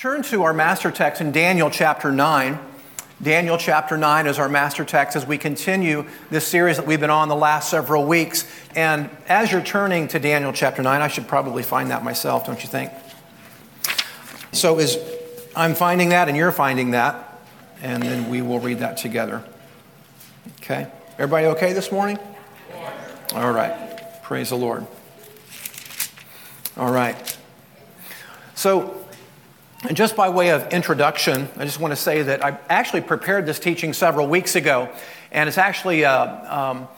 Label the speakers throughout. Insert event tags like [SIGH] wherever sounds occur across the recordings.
Speaker 1: Turn to our master text in Daniel chapter 9. Daniel chapter 9 is our master text as we continue this series that we've been on the last several weeks. And as you're turning to Daniel chapter 9, I should probably find that myself, don't you think? So is I'm finding that and you're finding that, and then we will read that together. Okay? Everybody okay this morning? All right. Praise the Lord. All right. So and just by way of introduction, I just want to say that I actually prepared this teaching several weeks ago, and it's actually a, um,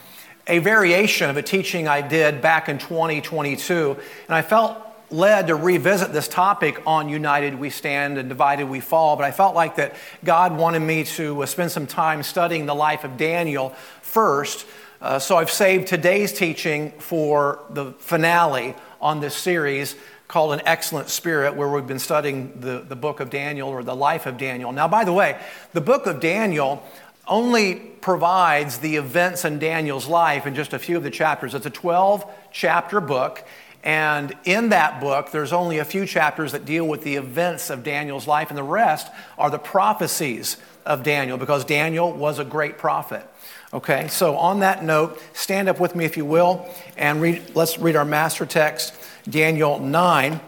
Speaker 1: a variation of a teaching I did back in 2022. And I felt led to revisit this topic on United We Stand and Divided We Fall, but I felt like that God wanted me to uh, spend some time studying the life of Daniel first. Uh, so I've saved today's teaching for the finale on this series called An Excellent Spirit, where we've been studying the, the book of Daniel or the life of Daniel. Now, by the way, the book of Daniel only provides the events in Daniel's life in just a few of the chapters. It's a 12 chapter book. And in that book, there's only a few chapters that deal with the events of Daniel's life, and the rest are the prophecies of Daniel because Daniel was a great prophet. Okay, so on that note, stand up with me if you will, and read, let's read our master text Daniel 9,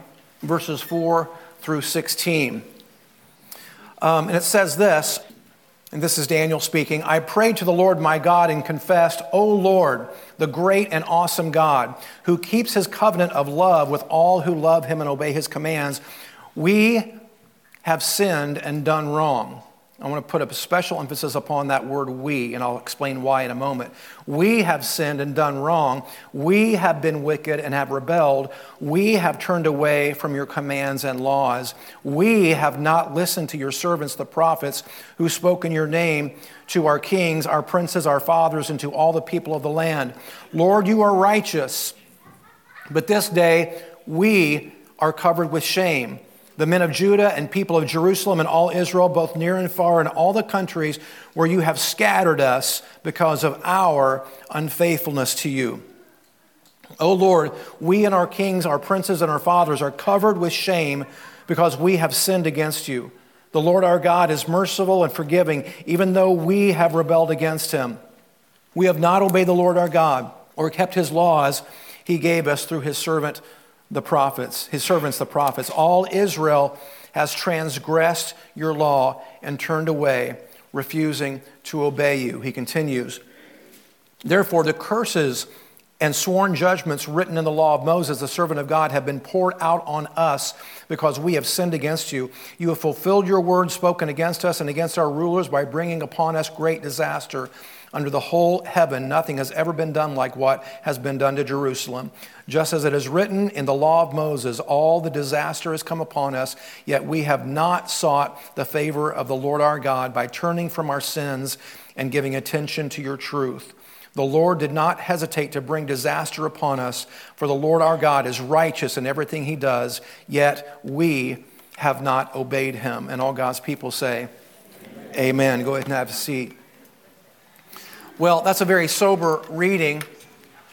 Speaker 1: verses 4 through 16. Um, and it says this, and this is Daniel speaking I prayed to the Lord my God and confessed, O Lord, the great and awesome God, who keeps his covenant of love with all who love him and obey his commands, we have sinned and done wrong. I want to put a special emphasis upon that word we, and I'll explain why in a moment. We have sinned and done wrong. We have been wicked and have rebelled. We have turned away from your commands and laws. We have not listened to your servants, the prophets, who spoke in your name to our kings, our princes, our fathers, and to all the people of the land. Lord, you are righteous. But this day we are covered with shame the men of Judah and people of Jerusalem and all Israel, both near and far, in all the countries where you have scattered us because of our unfaithfulness to you. O Lord, we and our kings, our princes, and our fathers are covered with shame because we have sinned against you. The Lord our God is merciful and forgiving, even though we have rebelled against him. We have not obeyed the Lord our God or kept his laws he gave us through his servant the prophets, his servants, the prophets. All Israel has transgressed your law and turned away, refusing to obey you. He continues. Therefore, the curses and sworn judgments written in the law of Moses, the servant of God, have been poured out on us because we have sinned against you. You have fulfilled your word spoken against us and against our rulers by bringing upon us great disaster. Under the whole heaven, nothing has ever been done like what has been done to Jerusalem. Just as it is written in the law of Moses, all the disaster has come upon us, yet we have not sought the favor of the Lord our God by turning from our sins and giving attention to your truth. The Lord did not hesitate to bring disaster upon us, for the Lord our God is righteous in everything he does, yet we have not obeyed him. And all God's people say, Amen. Amen. Go ahead and have a seat. Well, that's a very sober reading,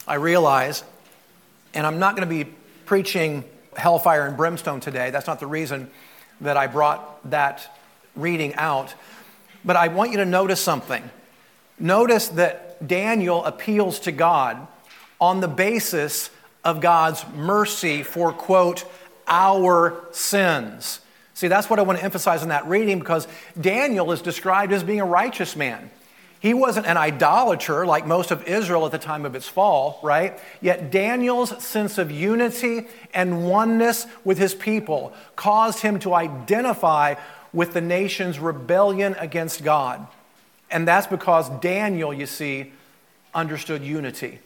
Speaker 1: I realize. And I'm not going to be preaching hellfire and brimstone today. That's not the reason that I brought that reading out. But I want you to notice something. Notice that Daniel appeals to God on the basis of God's mercy for, quote, our sins. See, that's what I want to emphasize in that reading because Daniel is described as being a righteous man. He wasn't an idolater like most of Israel at the time of its fall, right? Yet Daniel's sense of unity and oneness with his people caused him to identify with the nation's rebellion against God. And that's because Daniel, you see, understood unity.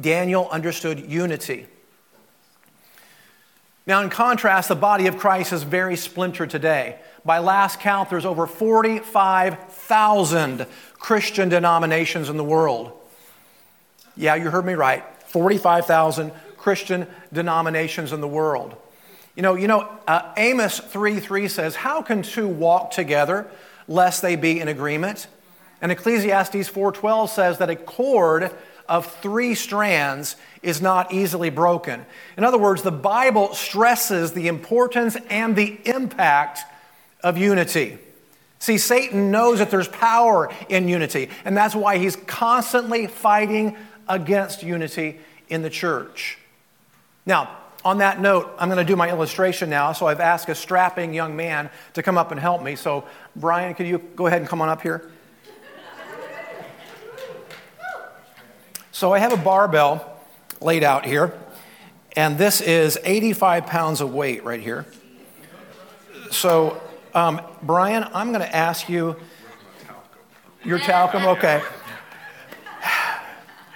Speaker 1: Daniel understood unity. Now, in contrast, the body of Christ is very splintered today. By last count, there's over 45,000 Christian denominations in the world. Yeah, you heard me right. 45,000 Christian denominations in the world. You know, you know uh, Amos 3:3 says, "How can two walk together lest they be in agreement?" And Ecclesiastes 4:12 says that a cord of three strands is not easily broken. In other words, the Bible stresses the importance and the impact of unity. See, Satan knows that there's power in unity, and that's why he's constantly fighting against unity in the church. Now, on that note, I'm going to do my illustration now. So I've asked a strapping young man to come up and help me. So, Brian, could you go ahead and come on up here? So I have a barbell laid out here, and this is 85 pounds of weight right here. So, um, Brian, I'm going to ask you. Your talcum, okay.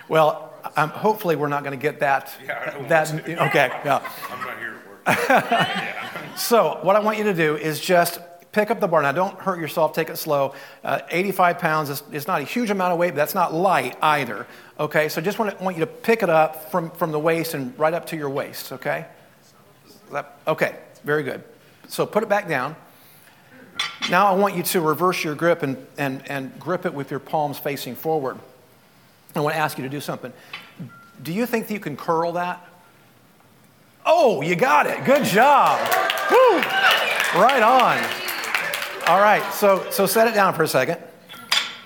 Speaker 1: Well, um, hopefully we're not going to get that.
Speaker 2: Yeah,
Speaker 1: that [LAUGHS] okay, yeah.
Speaker 2: I'm not here to
Speaker 1: work. [LAUGHS] so what I want you to do is just pick up the bar. Now, don't hurt yourself. Take it slow. Uh, 85 pounds is, is, not a huge amount of weight, but that's not light either. Okay, so just want, to, want you to pick it up from, from the waist and right up to your waist. Okay. That, okay. Very good. So put it back down. Now I want you to reverse your grip and, and, and grip it with your palms facing forward. I want to ask you to do something. Do you think that you can curl that? Oh, you got it. Good job. Woo. Right on. All right, so, so set it down for a second.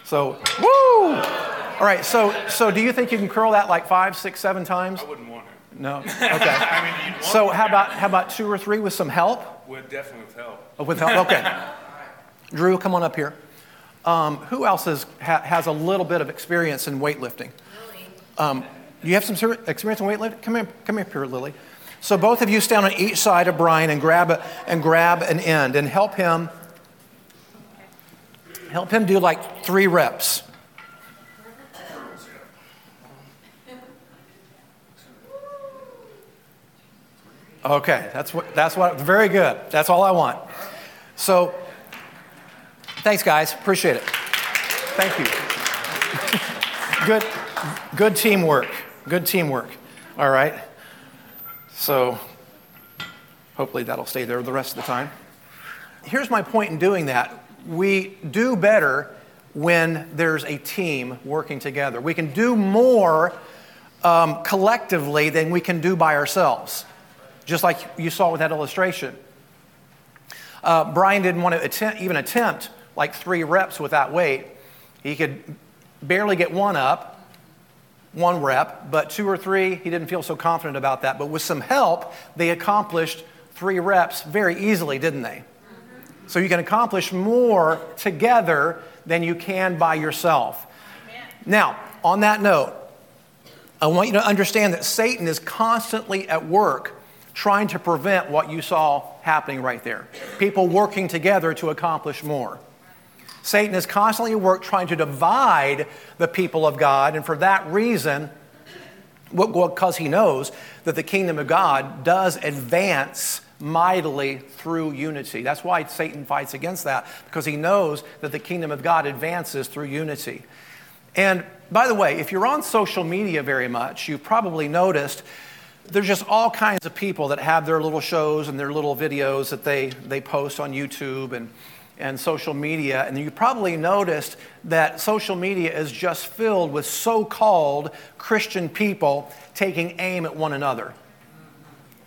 Speaker 1: So, woo! All right, so, so do you think you can curl that like five, six, seven times?
Speaker 2: I wouldn't want to.
Speaker 1: No? Okay. [LAUGHS] I mean, so how about, how about two or three with some help?
Speaker 2: With, definitely with help.
Speaker 1: Oh, with help, okay. [LAUGHS] Drew, come on up here. Um, who else is, ha, has a little bit of experience in weightlifting? Um, you have some experience in weightlifting? Come here, come here, Lily. So both of you stand on each side of Brian and grab a, and grab an end and help him. Help him do like three reps. Okay, that's what that's what very good. That's all I want. So thanks guys, appreciate it. Thank you. good good teamwork. Good teamwork. All right. So hopefully that'll stay there the rest of the time. Here's my point in doing that. We do better when there's a team working together. We can do more um, collectively than we can do by ourselves, just like you saw with that illustration. Uh, Brian didn't want to attempt, even attempt like three reps with that weight. He could barely get one up, one rep, but two or three, he didn't feel so confident about that. But with some help, they accomplished three reps very easily, didn't they? Mm-hmm. So you can accomplish more together than you can by yourself. Now, on that note, I want you to understand that Satan is constantly at work trying to prevent what you saw happening right there. People working together to accomplish more. Satan is constantly at work trying to divide the people of God, and for that reason, because he knows that the kingdom of God does advance mightily through unity. That's why Satan fights against that, because he knows that the kingdom of God advances through unity. And by the way, if you're on social media very much, you've probably noticed there's just all kinds of people that have their little shows and their little videos that they, they post on YouTube and and social media, and you probably noticed that social media is just filled with so called Christian people taking aim at one another.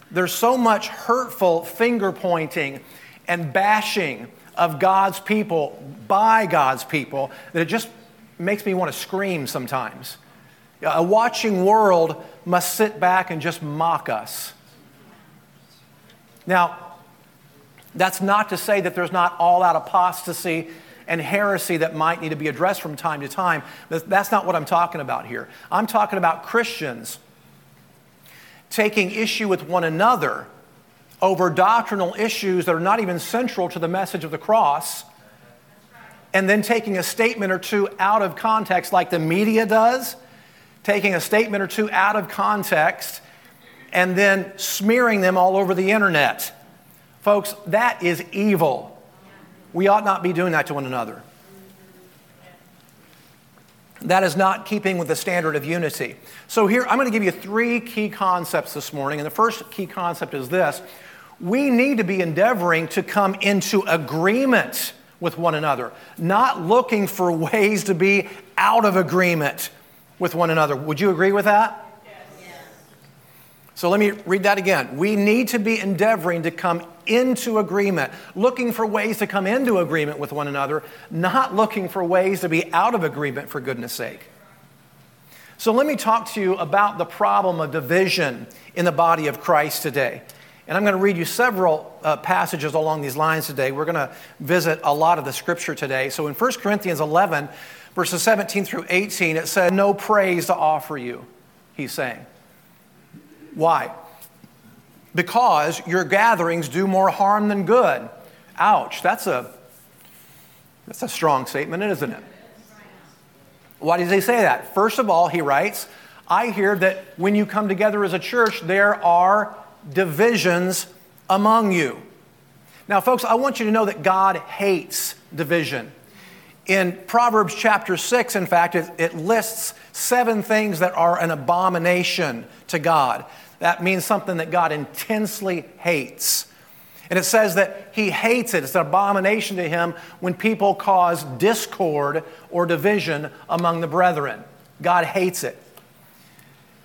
Speaker 1: There's so much hurtful finger pointing and bashing of God's people by God's people that it just makes me want to scream sometimes. A watching world must sit back and just mock us. Now, that's not to say that there's not all out apostasy and heresy that might need to be addressed from time to time. That's not what I'm talking about here. I'm talking about Christians taking issue with one another over doctrinal issues that are not even central to the message of the cross, and then taking a statement or two out of context, like the media does, taking a statement or two out of context, and then smearing them all over the internet. Folks, that is evil. We ought not be doing that to one another. That is not keeping with the standard of unity. So, here, I'm going to give you three key concepts this morning. And the first key concept is this we need to be endeavoring to come into agreement with one another, not looking for [LAUGHS] ways to be out of agreement with one another. Would you agree with that? So let me read that again. We need to be endeavoring to come into agreement, looking for ways to come into agreement with one another, not looking for ways to be out of agreement for goodness sake. So let me talk to you about the problem of division in the body of Christ today. And I'm going to read you several uh, passages along these lines today. We're going to visit a lot of the scripture today. So in 1 Corinthians 11, verses 17 through 18, it said, No praise to offer you, he's saying. Why? Because your gatherings do more harm than good. Ouch, that's a, that's a strong statement, isn't it? Why does he say that? First of all, he writes, I hear that when you come together as a church, there are divisions among you. Now, folks, I want you to know that God hates division. In Proverbs chapter 6, in fact, it, it, lists seven things that are an abomination to God. That means something that God intensely hates. And it says that he hates it. It's an abomination to him when people cause discord or division among the brethren. God hates it.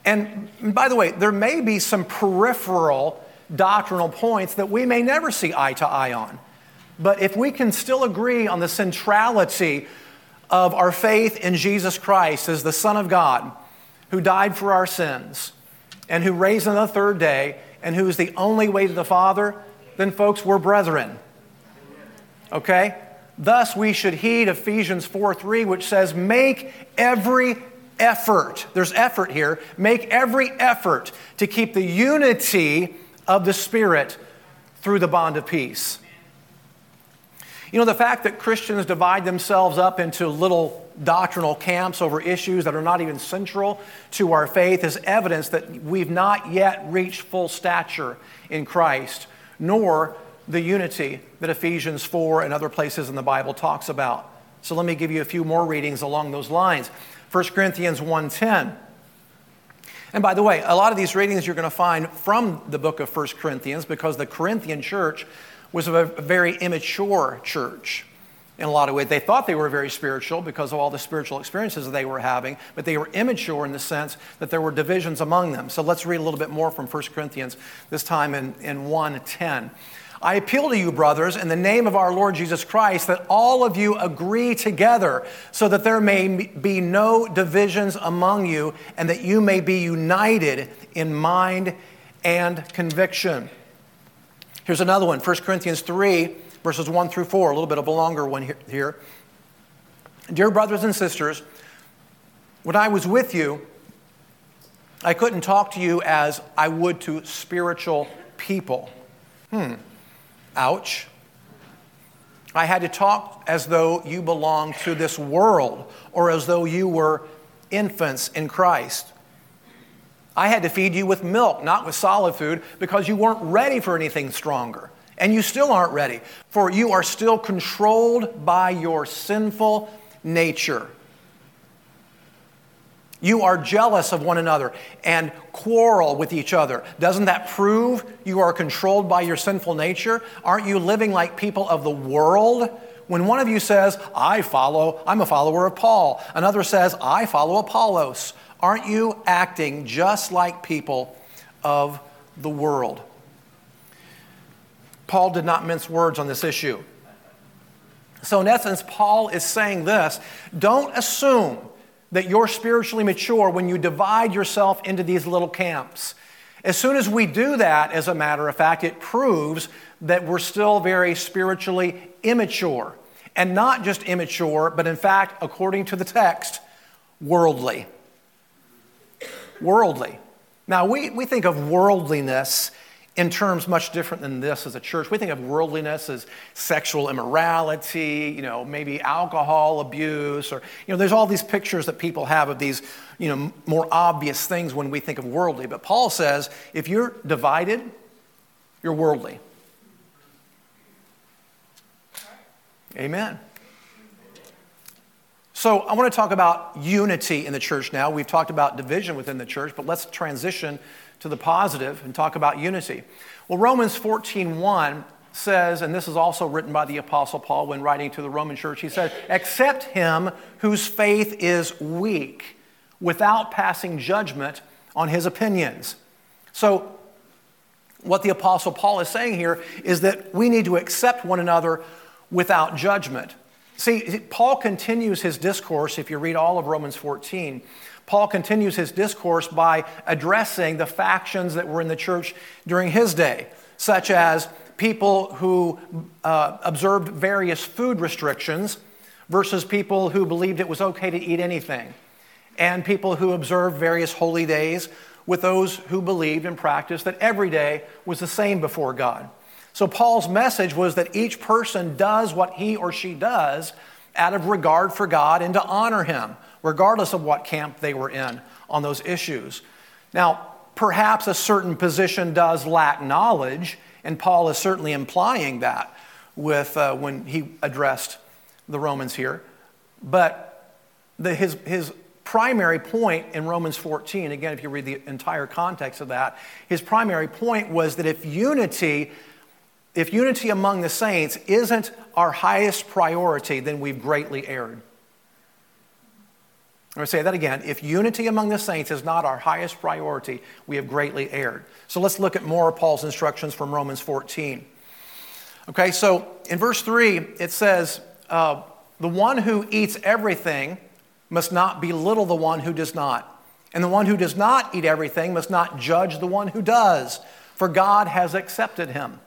Speaker 1: And by the way, there may be some peripheral doctrinal points that we may never see eye to eye on. But if we can still agree on the centrality of our faith in Jesus Christ as the Son of God, who died for our sins, and who raised on the third day, and who is the only way to the Father, then, folks, we're brethren. Okay? Thus, we should heed Ephesians 4 3, which says, Make every effort, there's effort here, make every effort to keep the unity of the Spirit through the bond of peace. You know, the fact that Christians divide themselves up into little doctrinal camps over issues that are not even central to our faith is evidence that we've not yet reached full stature in Christ, nor the unity that Ephesians 4 and other places in the Bible talks about. So let me give you a few more readings along those lines. 1 Corinthians 1:10. And by the way, a lot of these readings you're going to find from the book of 1 Corinthians because the Corinthian church was a very immature church in a lot of ways. They thought they were very spiritual because of all the spiritual experiences they were having, but they were immature in the sense that there were divisions among them. So let's read a little bit more from 1 Corinthians, this time in, in 1:10. I appeal to you, brothers, in the name of our Lord Jesus Christ, that all of you agree together so that there may be no divisions among you and that you may be united in mind and conviction. Here's another one 1 Corinthians 3, verses 1 through 4, a little bit of a longer one here. Dear brothers and sisters, when I was with you, I couldn't talk to you as I would to spiritual people. Hmm. Ouch. I had to talk as though you belonged to this world or as though you were infants in Christ. I had to feed you with milk, not with solid food, because you weren't ready for anything stronger. And you still aren't ready, for you are still controlled by your sinful nature. You are jealous of one another and quarrel with each other. Doesn't that prove you are controlled by your sinful nature? Aren't you living like people of the world? When one of you says, I follow, I'm a follower of Paul, another says, I follow Apollos, Aren't you acting just like people of the world? Paul did not mince words on this issue. So, in essence, Paul is saying this don't assume that you're spiritually mature when you divide yourself into these little camps. As soon as we do that, as a matter of fact, it proves that we're still very spiritually immature. And not just immature, but in fact, according to the text, worldly worldly. Now, we, we think of worldliness in terms much different than this as a church. We think of worldliness as sexual immorality, you know, maybe alcohol abuse, or, you know, there's all these pictures that people have of these, you know, more obvious things when we think of worldly. But Paul says if you're divided, you're worldly. Amen. So, I want to talk about unity in the church now. We've talked about division within the church, but let's transition to the positive and talk about unity. Well, Romans 14:1 says, and this is also written by the Apostle Paul when writing to the Roman church, he said, Accept him whose faith is weak. without passing judgment on his opinions. So, what the Apostle Paul is saying here is that we need to accept one another without judgment. See, Paul continues his discourse, if you read all of Romans 14, Paul continues his discourse by addressing the factions that were in the church during his day, such as people who uh, observed various food restrictions versus people who believed it was okay to eat anything, and people who observed various holy days with those who believed and practiced that every day was the same before God. So, Paul's message was that each person does what he or she does out of regard for God and to honor him, regardless of what camp they were in on those issues. Now, perhaps a certain position does lack knowledge, and Paul is certainly implying that with, uh, when he addressed the Romans here. But the, his, his primary point in Romans 14, again, if you read the entire context of that, his primary point was that if unity if unity among the saints isn't our highest priority, then we've greatly erred. I'm going to say that again. If unity among the saints is not our highest priority, we have greatly erred. So let's look at more of Paul's instructions from Romans 14. Okay, so in verse 3, it says, uh, The one who eats everything must not belittle the one who does not. And the one who does not eat everything must not judge the one who does, for God has accepted him.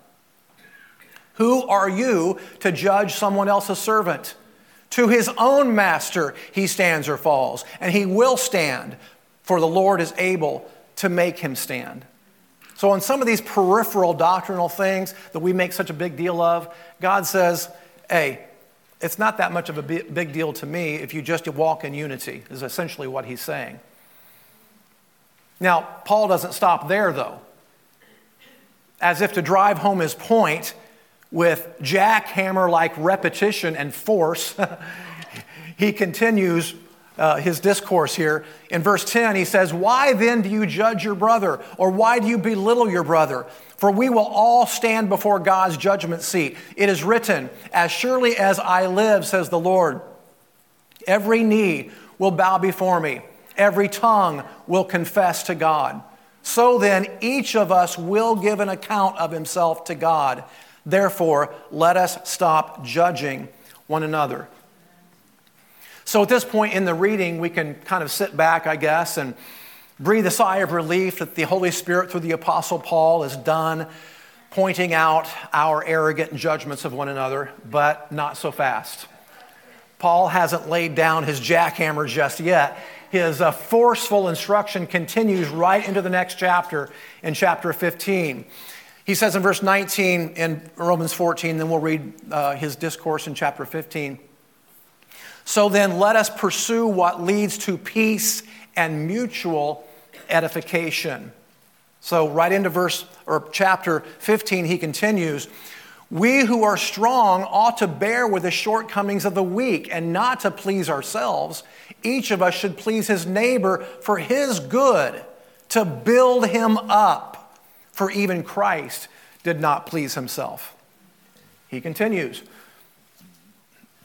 Speaker 1: Who are you to judge someone else's servant? To his own master he stands or falls, and he will stand, for the Lord is able to make him stand. So, on some of these peripheral doctrinal things that we make such a big deal of, God says, hey, it's not that much of a big deal to me if you just walk in unity, is essentially what he's saying. Now, Paul doesn't stop there, though. As if to drive home his point, with jackhammer like repetition and force, [LAUGHS] he continues uh, his discourse here. In verse 10, he says, Why then do you judge your brother? Or why do you belittle your brother? For we will all stand before God's judgment seat. It is written, As surely as I live, says the Lord, every knee will bow before me, every tongue will confess to God. So then, each of us will give an account of himself to God. Therefore, let us stop judging one another. So, at this point in the reading, we can kind of sit back, I guess, and breathe a sigh of relief that the Holy Spirit, through the Apostle Paul, is done pointing out our arrogant judgments of one another, but not so fast. Paul hasn't laid down his jackhammer just yet. His uh, forceful instruction continues right into the next chapter, in chapter 15. He says in verse 19 in Romans 14, then we'll read uh, his discourse in chapter 15. So then, let us pursue what leads to peace and mutual edification. So, right into verse or chapter 15, he continues We who are strong ought to bear with the shortcomings of the weak and not to please ourselves. Each of us should please his neighbor for his good, to build him up for even Christ did not please himself. He continues.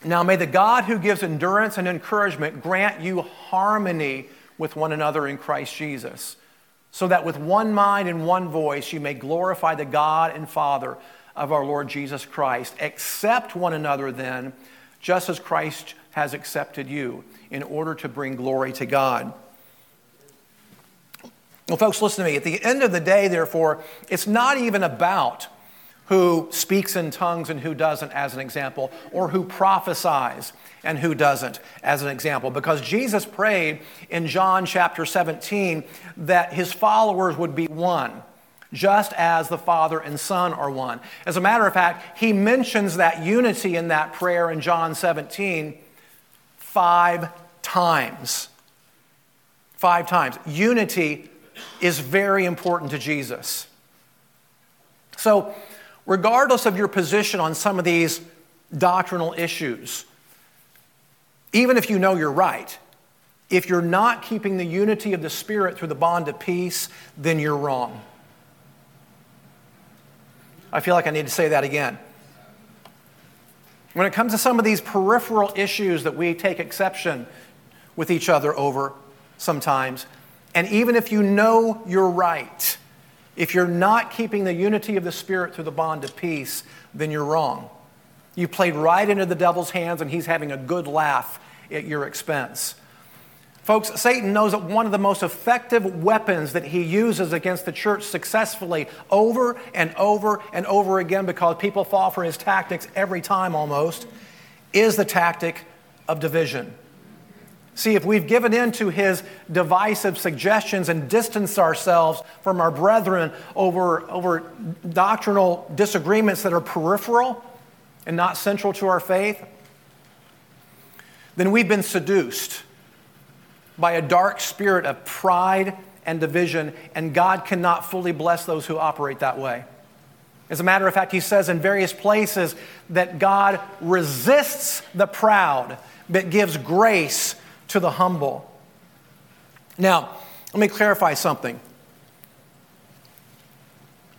Speaker 1: Now, may the God who gives endurance and encouragement grant you harmony with one another in Christ Jesus, so that with one mind and one voice you may glorify the God and Father of our Lord Jesus Christ. Accept one another then, just as Christ has accepted you, in order to bring glory to God. Well, folks, listen to me. At the end of the day, therefore, it's not even about who speaks in tongues and who doesn't, as an example, or who prophesies and who doesn't, as an example. Because Jesus prayed in John chapter 17 that his followers would be one, just as the Father and Son are one. As a matter of fact, he mentions that unity in that prayer in John 17 five times. Five times. Unity is very important to Jesus. So, regardless of your position on some of these doctrinal issues, even if you know you're right, if you're not keeping the unity of the Spirit through the bond of peace, then you're wrong. I feel like I need to say that again. When it comes to some of these peripheral issues that we take exception with each other over, sometimes. And even if you know you're right, if you're not keeping the unity of the Spirit through the bond of peace, then you're wrong. You played right into the devil's hands, and he's having a good laugh at your expense. Folks, Satan knows that one of the most effective weapons that he uses against the church successfully over and over and over again because people fall for his tactics every time almost is the tactic of division. See, if we've given in to his divisive suggestions and distanced ourselves from our brethren over, over doctrinal disagreements that are peripheral and not central to our faith, then we've been seduced by a dark spirit of pride and division, and God cannot fully bless those who operate that way. As a matter of fact, he says in various places that God resists the proud, but gives grace to the humble. Now, let me clarify something.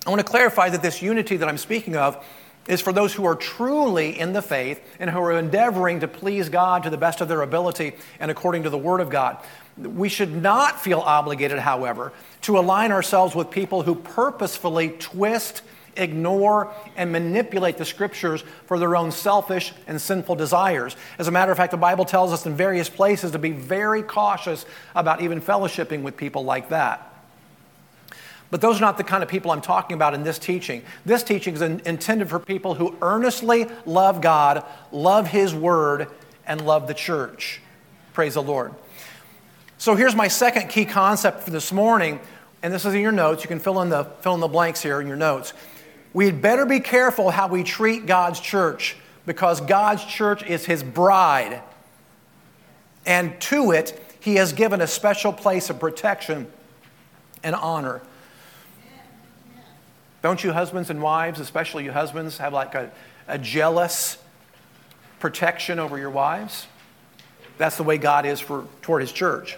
Speaker 1: I want to clarify that this unity that I'm speaking of is for those who are truly in the faith and who are endeavoring to please God to the best of their ability and according to the Word of God. We should not feel obligated, however, to align ourselves with people who purposefully twist ignore, and manipulate the scriptures for their own selfish and sinful desires. As a matter of fact, the Bible tells us in various places to be very cautious about even fellowshipping with people like that. But those are not the kind of people I'm talking about in this teaching. This teaching is intended for people who earnestly love God, love His Word, and love the church. Praise the Lord. So here's my second key concept for this morning, and this is in your notes. You can fill in the, fill in the blanks here in your notes we'd better be careful how we treat God's church because God's church is his bride. And to it, he has given a special place of protection and honor. Don't you husbands and wives, especially you husbands, have like a, a jealous protection over your wives? That's the way God is for, toward his church.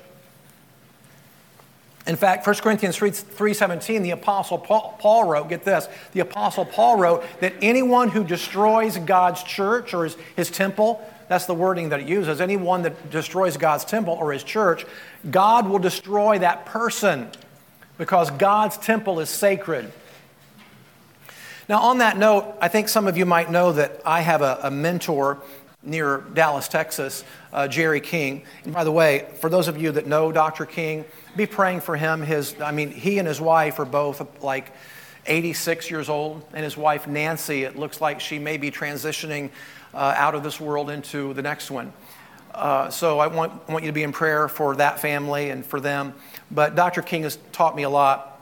Speaker 1: In fact, 1 Corinthians 3, 3.17, the Apostle Paul, Paul, wrote, get this, the Apostle Paul wrote that anyone who destroys God's church or his, his temple, that's the wording that it uses, anyone that destroys God's temple or his church, God will destroy that person because God's temple is sacred. Now, on that note, I think some of you might know that I have a, a mentor near Dallas, Texas, uh, Jerry King. And by the way, for those of you that know Dr. King, be praying for him. His, I mean, he and his wife are both like 86 years old, and his wife Nancy, it looks like she may be transitioning uh, out of this world into the next one. Uh, so I want, want you to be in prayer for that family and for them. But Dr. King has taught me a lot.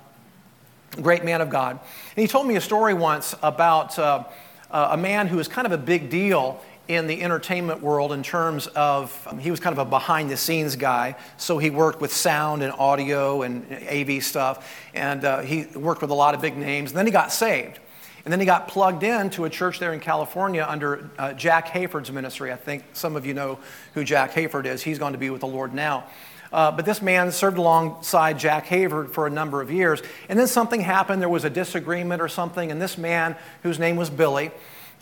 Speaker 1: Great man of God. And he told me a story once about uh, a man who was kind of a big deal in the entertainment world in terms of um, he was kind of a behind the scenes guy. So he worked with sound and audio and av stuff. And uh, he worked with a lot of big names. And then he got saved. And then he got plugged into a church there in california under uh, jack hayford's ministry. I think some of you know who jack hayford is. He's going to be with the lord now. Uh, but this man served alongside Jack Hayford for a number of years. And then something happened. There was a disagreement or something. And this man, whose name was Billy,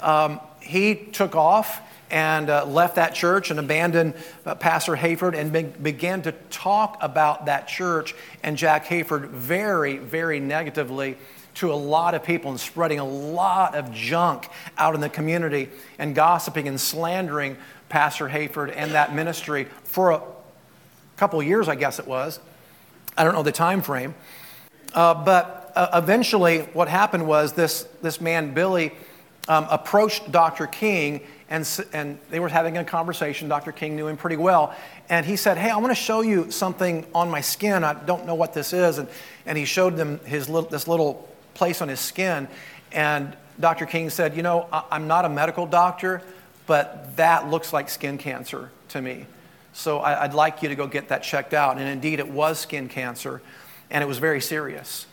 Speaker 1: um, he took off and uh, left that church and abandoned uh, Pastor Hayford and be- began to talk about that church and Jack Hayford very, very negatively to a lot of people and spreading a lot of junk out in the community and gossiping and slandering Pastor Hayford and that ministry for a couple years, I guess it was. I don't know the time frame. Uh, but uh, eventually, what happened was this, this man, Billy, um, approached Dr. King and, and they were having a conversation. Dr. King knew him pretty well. And he said, Hey, I want to show you something on my skin. I don't know what this is. And, and he showed them his little, this little place on his skin. And Dr. King said, You know, I, I'm not a medical doctor, but that looks like skin cancer to me. So I, I'd like you to go get that checked out. And indeed, it was skin cancer, and it was very serious.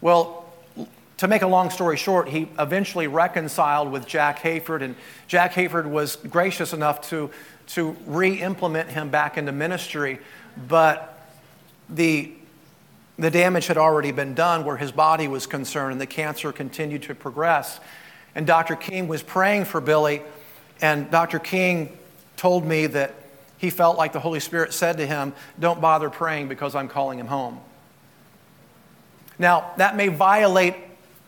Speaker 1: Well, to make a long story short, he eventually reconciled with Jack Hayford, and Jack Hayford was gracious enough to, to re implement him back into ministry. But the, the damage had already been done where his body was concerned, and the cancer continued to progress. And Dr. King was praying for Billy, and Dr. King told me that he felt like the Holy Spirit said to him, Don't bother praying because I'm calling him home. Now, that may violate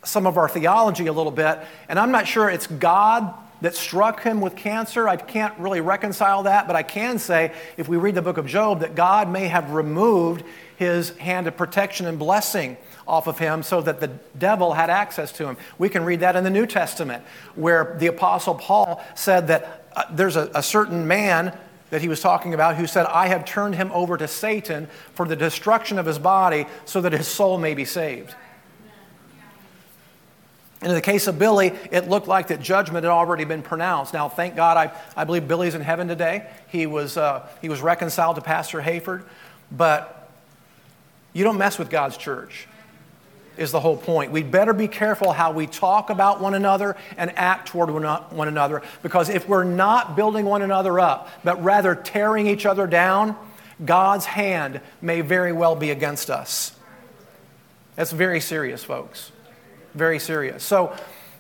Speaker 1: some of our theology a little bit, and I'm not sure it's God that struck him with cancer. I can't really reconcile that, but I can say, if we read the book of Job, that God may have removed his hand of protection and blessing off of him so that the devil had access to him. We can read that in the New Testament, where the Apostle Paul said that uh, there's a, a certain man that he was talking about who said, I have turned him over to Satan for the destruction of his body so that his soul may be saved. And in the case of Billy, it looked like that judgment had already been pronounced. Now, thank God, I, I believe Billy's in heaven today. He was, uh, he was reconciled to Pastor Hayford. But you don't mess with God's church, is the whole point. We'd better be careful how we talk about one another and act toward one another. Because if we're not building one another up, but rather tearing each other down, God's hand may very well be against us. That's very serious, folks very serious. So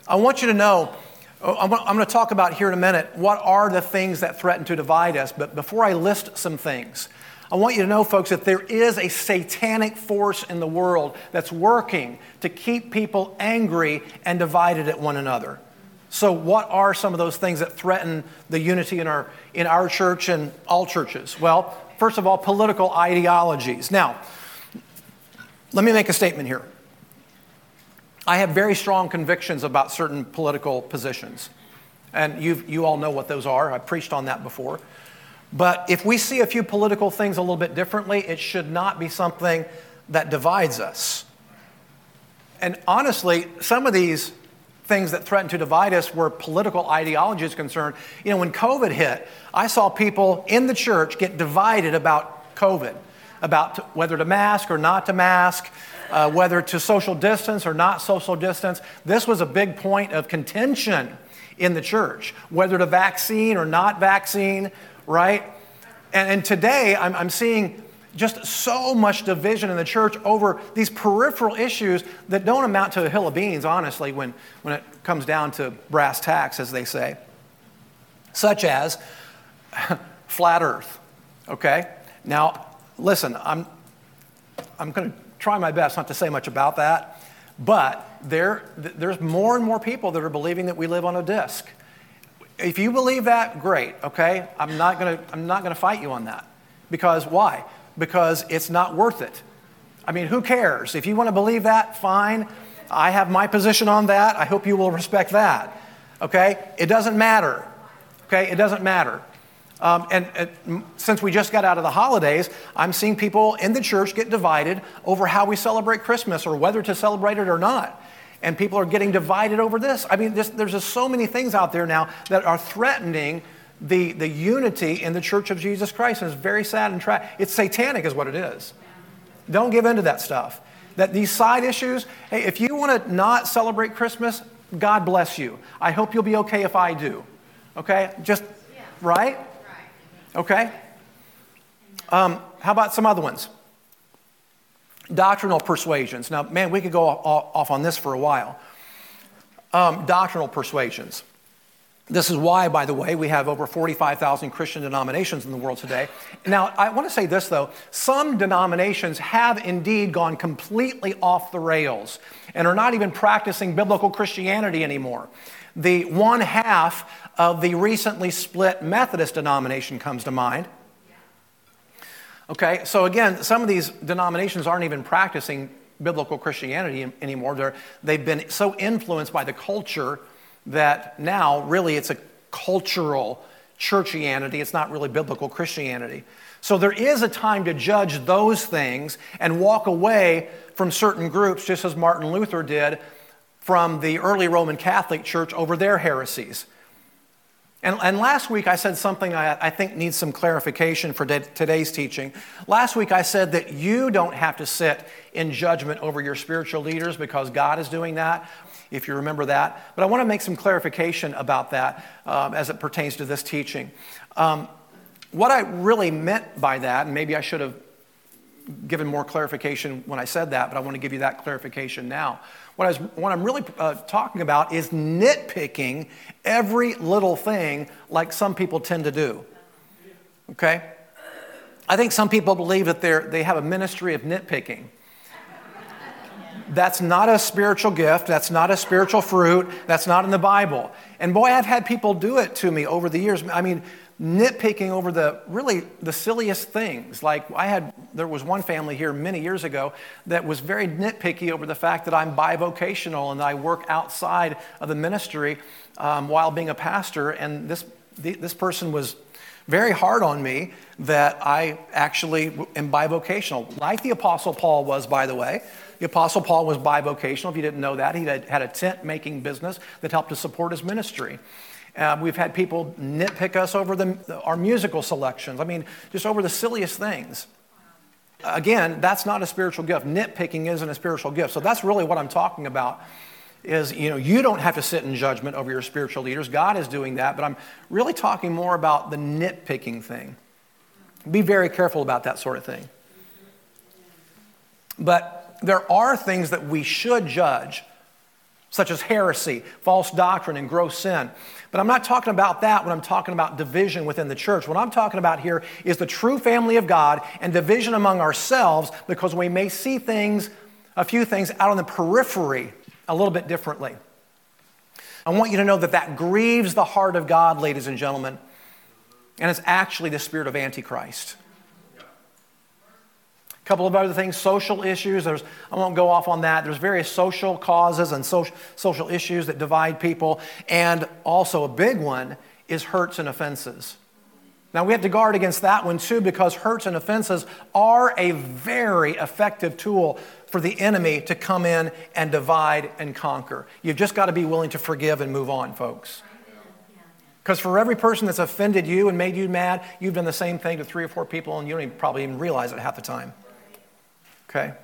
Speaker 1: I want you to know, I'm going to talk about here in a minute what are the things that threaten to divide us. But before I list some things, I want you to know, folks, that there is a satanic force in the world that's working to keep people angry and divided at one another. So, what are some of those things that threaten the unity in our, in our church and all churches? Well, first of all, political ideologies. Now, let me make a statement here. I have very strong convictions about certain political positions. And you you all know what those are. I've preached on that before. But if we see a few political things a little bit differently, it should not be something that divides us. And honestly, some of these things that threaten to divide us where political ideology is concerned. You know, when COVID hit, I saw people in the church get divided about COVID, about whether to mask or not to mask, uh, whether to social distance or not social distance. This was a big point of contention in the church, whether to vaccine or not vaccine, right? And, and today I'm, I'm seeing just so much division in the church over these peripheral issues that don't amount to a hill of beans, honestly, when, when it comes down to brass tacks, as they say, such as [LAUGHS] flat earth. Okay? Now, listen, I'm, I'm going to try my best not to say much about that. But there, there's more and more people that are believing that we live on a disk. If you believe that, great, okay? I'm not gonna, I'm not gonna fight you on that. Because why? Because it's not worth it. I mean, who cares? If you wanna believe that, fine. I have my position on that. I hope you will respect that. Okay? It doesn't matter. Okay? It doesn't matter. Um, and, and since we just got out of the holidays, I'm seeing people in the church get divided over how we celebrate Christmas or whether to celebrate it or not. And people are getting divided over this. I mean, this, there's just so many things out there now that are threatening the, the unity in the church of Jesus Christ. And it's very sad and tragic. It's satanic, is what it is. Don't give in to that stuff. That these side issues, hey, if you want to not celebrate Christmas, God bless you. I hope you'll be okay if I do. Okay? Just, right? Okay? Um, how about some other ones? Doctrinal persuasions. Now, man, we could go off on this for a while. Um, doctrinal persuasions. This is why, by the way, we have over 45,000 Christian denominations in the world today. Now, I want to say this, though. Some denominations have indeed gone completely off the rails and are not even practicing biblical Christianity anymore. The one half of the recently split Methodist denomination comes to mind. Okay, so again, some of these denominations aren't even practicing biblical Christianity anymore. They're, they've been so influenced by the culture that now really it's a cultural churchianity. It's not really biblical Christianity. So there is a time to judge those things and walk away from certain groups, just as Martin Luther did from the early Roman Catholic Church over their heresies. And, and last week I said something I, I think needs some clarification for de- today's teaching. Last week I said that you don't have to sit in judgment over your spiritual leaders because God is doing that, if you remember that. But I want to make some clarification about that um, as it pertains to this teaching. Um, what I really meant by that, and maybe I should have given more clarification when I said that, but I want to give you that clarification now. What, I was, what I'm really uh, talking about is nitpicking every little thing like some people tend to do. Okay? I think some people believe that they have a ministry of nitpicking. That's not a spiritual gift. That's not a spiritual fruit. That's not in the Bible. And boy, I've had people do it to me over the years. I mean, nitpicking over the really the silliest things. Like I had, there was one family here many years ago that was very nitpicky over the fact that I'm bivocational and I work outside of the ministry um, while being a pastor. And this, this person was very hard on me that I actually am bivocational, like the Apostle Paul was, by the way. The Apostle Paul was bivocational. If you didn't know that, he had, had a tent making business that helped to support his ministry. Uh, we've had people nitpick us over the, our musical selections. I mean, just over the silliest things. Again, that's not a spiritual gift. Nitpicking isn't a spiritual gift. So that's really what I'm talking about is you know you don't have to sit in judgment over your spiritual leaders god is doing that but i'm really talking more about the nitpicking thing be very careful about that sort of thing but there are things that we should judge such as heresy false doctrine and gross sin but i'm not talking about that when i'm talking about division within the church what i'm talking about here is the true family of god and division among ourselves because we may see things a few things out on the periphery a little bit differently. I want you to know that that grieves the heart of God, ladies and gentlemen, and it's actually the spirit of Antichrist. A couple of other things, social issues. There's, I won't go off on that. There's various social causes and social, social issues that divide people. And also, a big one is hurts and offenses. Now, we have to guard against that one too because hurts and offenses are a very effective tool for the enemy to come in and divide and conquer. You've just got to be willing to forgive and move on, folks. Because for every person that's offended you and made you mad, you've done the same thing to three or four people and you don't even, probably even realize it half the time. Okay?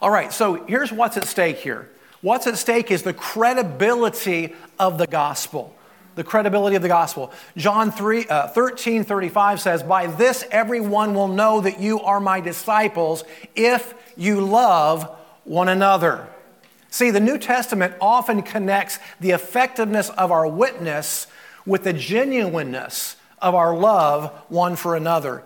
Speaker 1: All right, so here's what's at stake here. What's at stake is the credibility of the gospel the credibility of the gospel. John 3, uh, 13 35 says, By this everyone will know that you are my disciples if you love one another. See, the New Testament often connects the effectiveness of our witness with the genuineness of our love one for another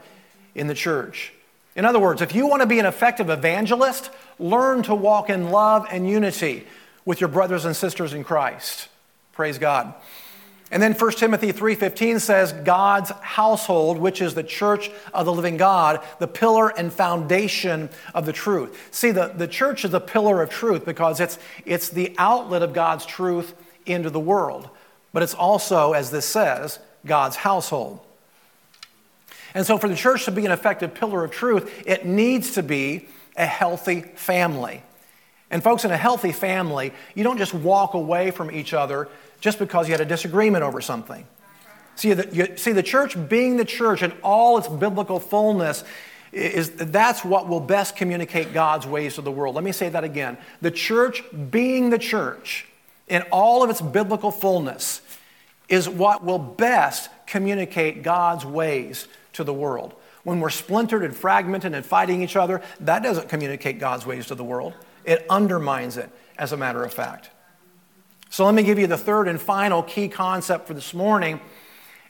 Speaker 1: in the church. In other words, if you want to be an effective evangelist, learn to walk in love and unity with your brothers and sisters in Christ. Praise God. And then 1 Timothy 3:15 says God's household, which is the church of the living God, the pillar and foundation of the truth. See, the, the church is the pillar of truth because it's, it's the outlet of God's truth into the world. But it's also, as this says, God's household. And so for the church to be an effective pillar of truth, it needs to be a healthy family. And folks, in a healthy family, you don't just walk away from each other just because you had a disagreement over something. See the, you, see, the church being the church in all its biblical fullness is that's what will best communicate God's ways to the world. Let me say that again. The church being the church in all of its biblical fullness is what will best communicate God's ways to the world. When we're splintered and fragmented and fighting each other, that doesn't communicate God's ways to the world. It undermines it, as a matter of fact. So let me give you the third and final key concept for this morning,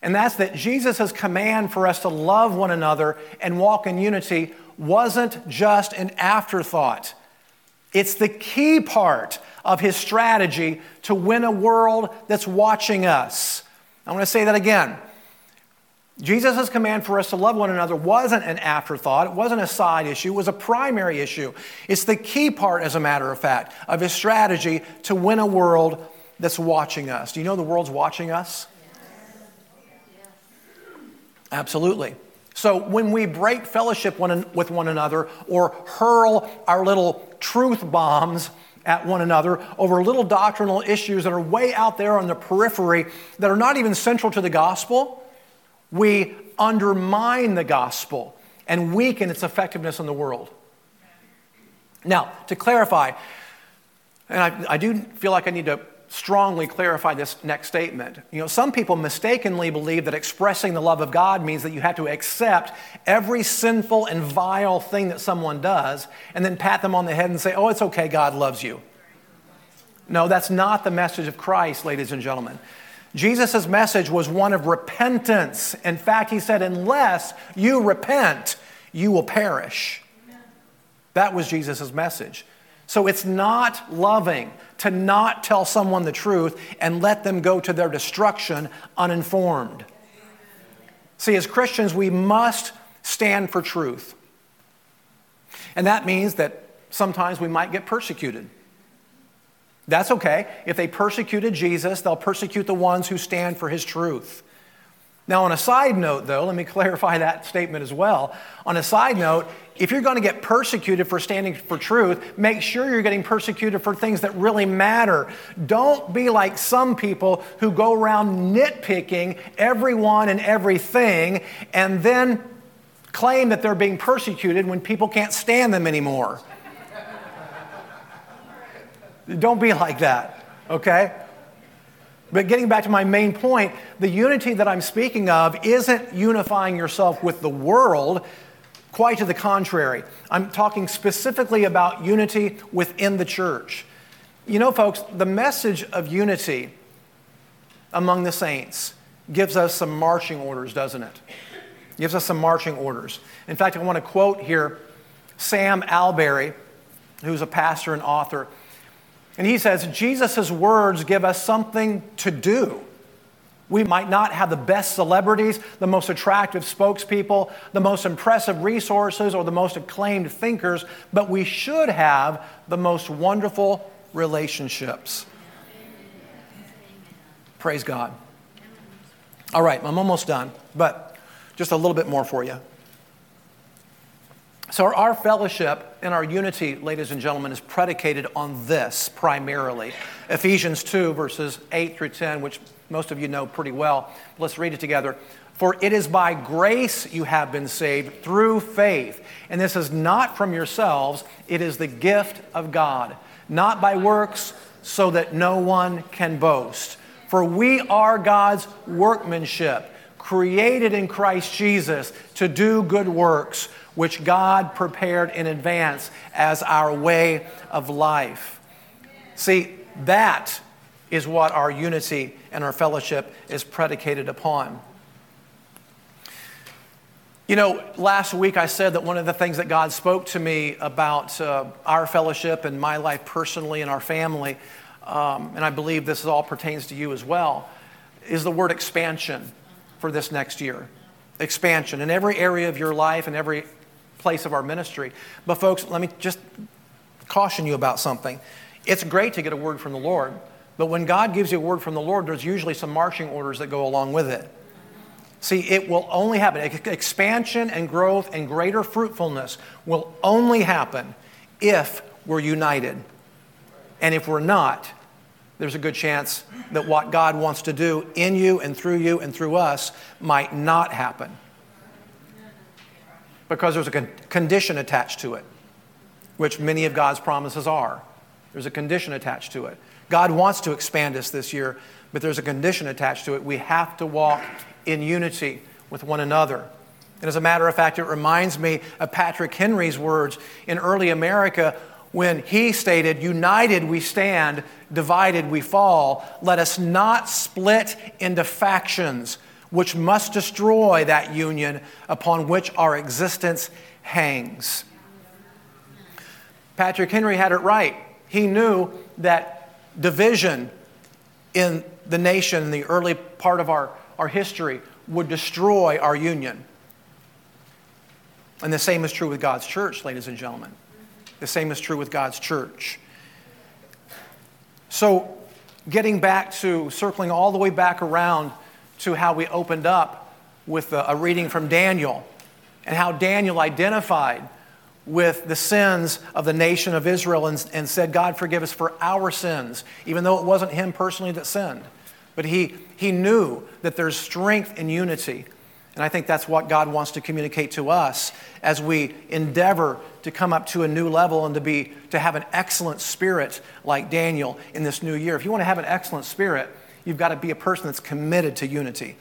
Speaker 1: and that's that Jesus' command for us to love one another and walk in unity wasn't just an afterthought. It's the key part of his strategy to win a world that's watching us. I want to say that again. Jesus' command for us to love one another wasn't an afterthought. It wasn't a side issue. It was a primary issue. It's the key part, as a matter of fact, of his strategy to win a world that's watching us. Do you know the world's watching us? Absolutely. So when we break fellowship one, with one another or hurl our little truth bombs at one another over little doctrinal issues that are way out there on the periphery that are not even central to the gospel, we undermine the gospel and weaken its effectiveness in the world. Now, to clarify, and I, I, do feel like I need to strongly clarify this next statement. You know, some people mistakenly believe that expressing the love of God means that you have to accept every sinful and vile thing that someone does and then pat them on the head and say, oh, it's okay, God loves you. No, that's not the message of Christ, ladies and gentlemen. Jesus' message was one of repentance. In fact, he said, Unless you repent, you will perish. That was Jesus' message. So it's not loving to not tell someone the truth and let them go to their destruction uninformed. See, as Christians, we must stand for truth. And that means that sometimes we might get persecuted. That's okay. If they persecuted Jesus, they'll persecute the ones who stand for his truth. Now, on a side note, though, let me [LAUGHS] clarify that statement as well. On a side note, if you're going to get persecuted for standing for truth, make sure you're getting persecuted for things that really matter. Don't be like some people who go around nitpicking everyone and everything and then claim that they're being persecuted when people can't stand them anymore. Don't be like that, okay? But getting back to my main point, the unity that I'm speaking of isn't unifying yourself with the world. Quite to the contrary. I'm talking specifically about unity within the church. You know, folks, the message of unity among the saints gives us some marching orders, doesn't it? Gives us some marching orders. In fact, I want to quote here Sam Allberry, who's a pastor and author. And he says, Jesus' words give us something to do. We might not have the best celebrities, the most attractive spokespeople, the most impressive resources, or the most acclaimed thinkers, but we should have the most wonderful relationships. Praise God. All right, I'm almost done, but just a little bit more for you. So, our fellowship and our unity, ladies and gentlemen, is predicated on this primarily. Ephesians 2, verses 8 through 10, which most of you know pretty well. Let's read it together. For it is by grace you have been saved through faith. And this is not from yourselves, it is the gift of God, not by works, so that no one can boast. For we are God's workmanship, created in Christ Jesus to do good works which God prepared in advance as our way of life. See, that is what our unity and our fellowship is predicated upon. You know, last week I said that one of the things that God spoke to me about uh, our fellowship and my life personally and our family, um, and I believe this all pertains to you as well, is the word expansion for this next year. Expansion in every area of your life and every place of our ministry. But, folks, let me just caution you about something. It's great to get a word from the Lord, but when God gives you a word from the Lord, there's usually some marching orders that go along with it. See, it will only happen. Expansion and growth and greater fruitfulness will only happen if we're united. And if we're not, there's a good chance that what God wants to do in you and through you and through us might not happen because there's a con- condition attached to it, which many of God's promises are. There's a condition attached to it. God wants to expand us this year, but there's a condition attached to it. We have to walk in unity with one another. And as a matter of fact, it reminds me of Patrick Henry's words in early America when he stated, United we stand, divided we fall. Let us not split into factions which must destroy that union upon which our existence hangs. Patrick Henry had it right. He knew that division in the nation in the early part of our, our history would destroy our union. And the same is true with God's church, ladies and gentlemen. The same is true with God's church. So, getting back to circling all the way back around to how we opened up with a, reading from Daniel and how Daniel identified with the sins of the nation of Israel and, and, said, God, forgive us for our sins, even though it wasn't him personally that sinned. But he, he knew that there's strength in unity. And I think that's what God wants to communicate to us as we endeavor to come up to a new level and to, be, to have an excellent spirit like Daniel in this new year. If you want to have an excellent spirit, You've got to be a person that's committed to unity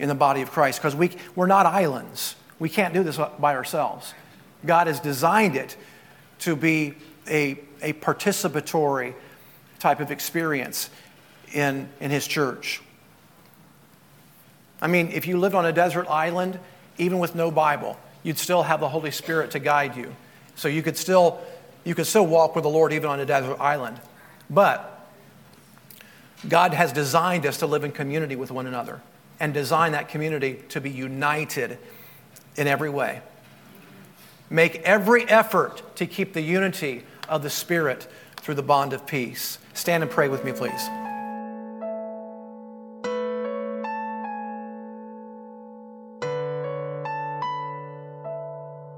Speaker 1: in the body of Christ because we, we're not islands. We can't do this by ourselves. God has designed it to be a, a participatory type of experience in, in His church. I mean, if you lived on a desert island, even with no Bible, you'd still have the Holy Spirit to guide you. So you could still, you could still walk with the Lord even on a desert island. But God has designed us to live in community with one another and designed that community to be united in every way. Make every effort to keep the unity of the Spirit through the bond of peace. Stand and pray with me, please.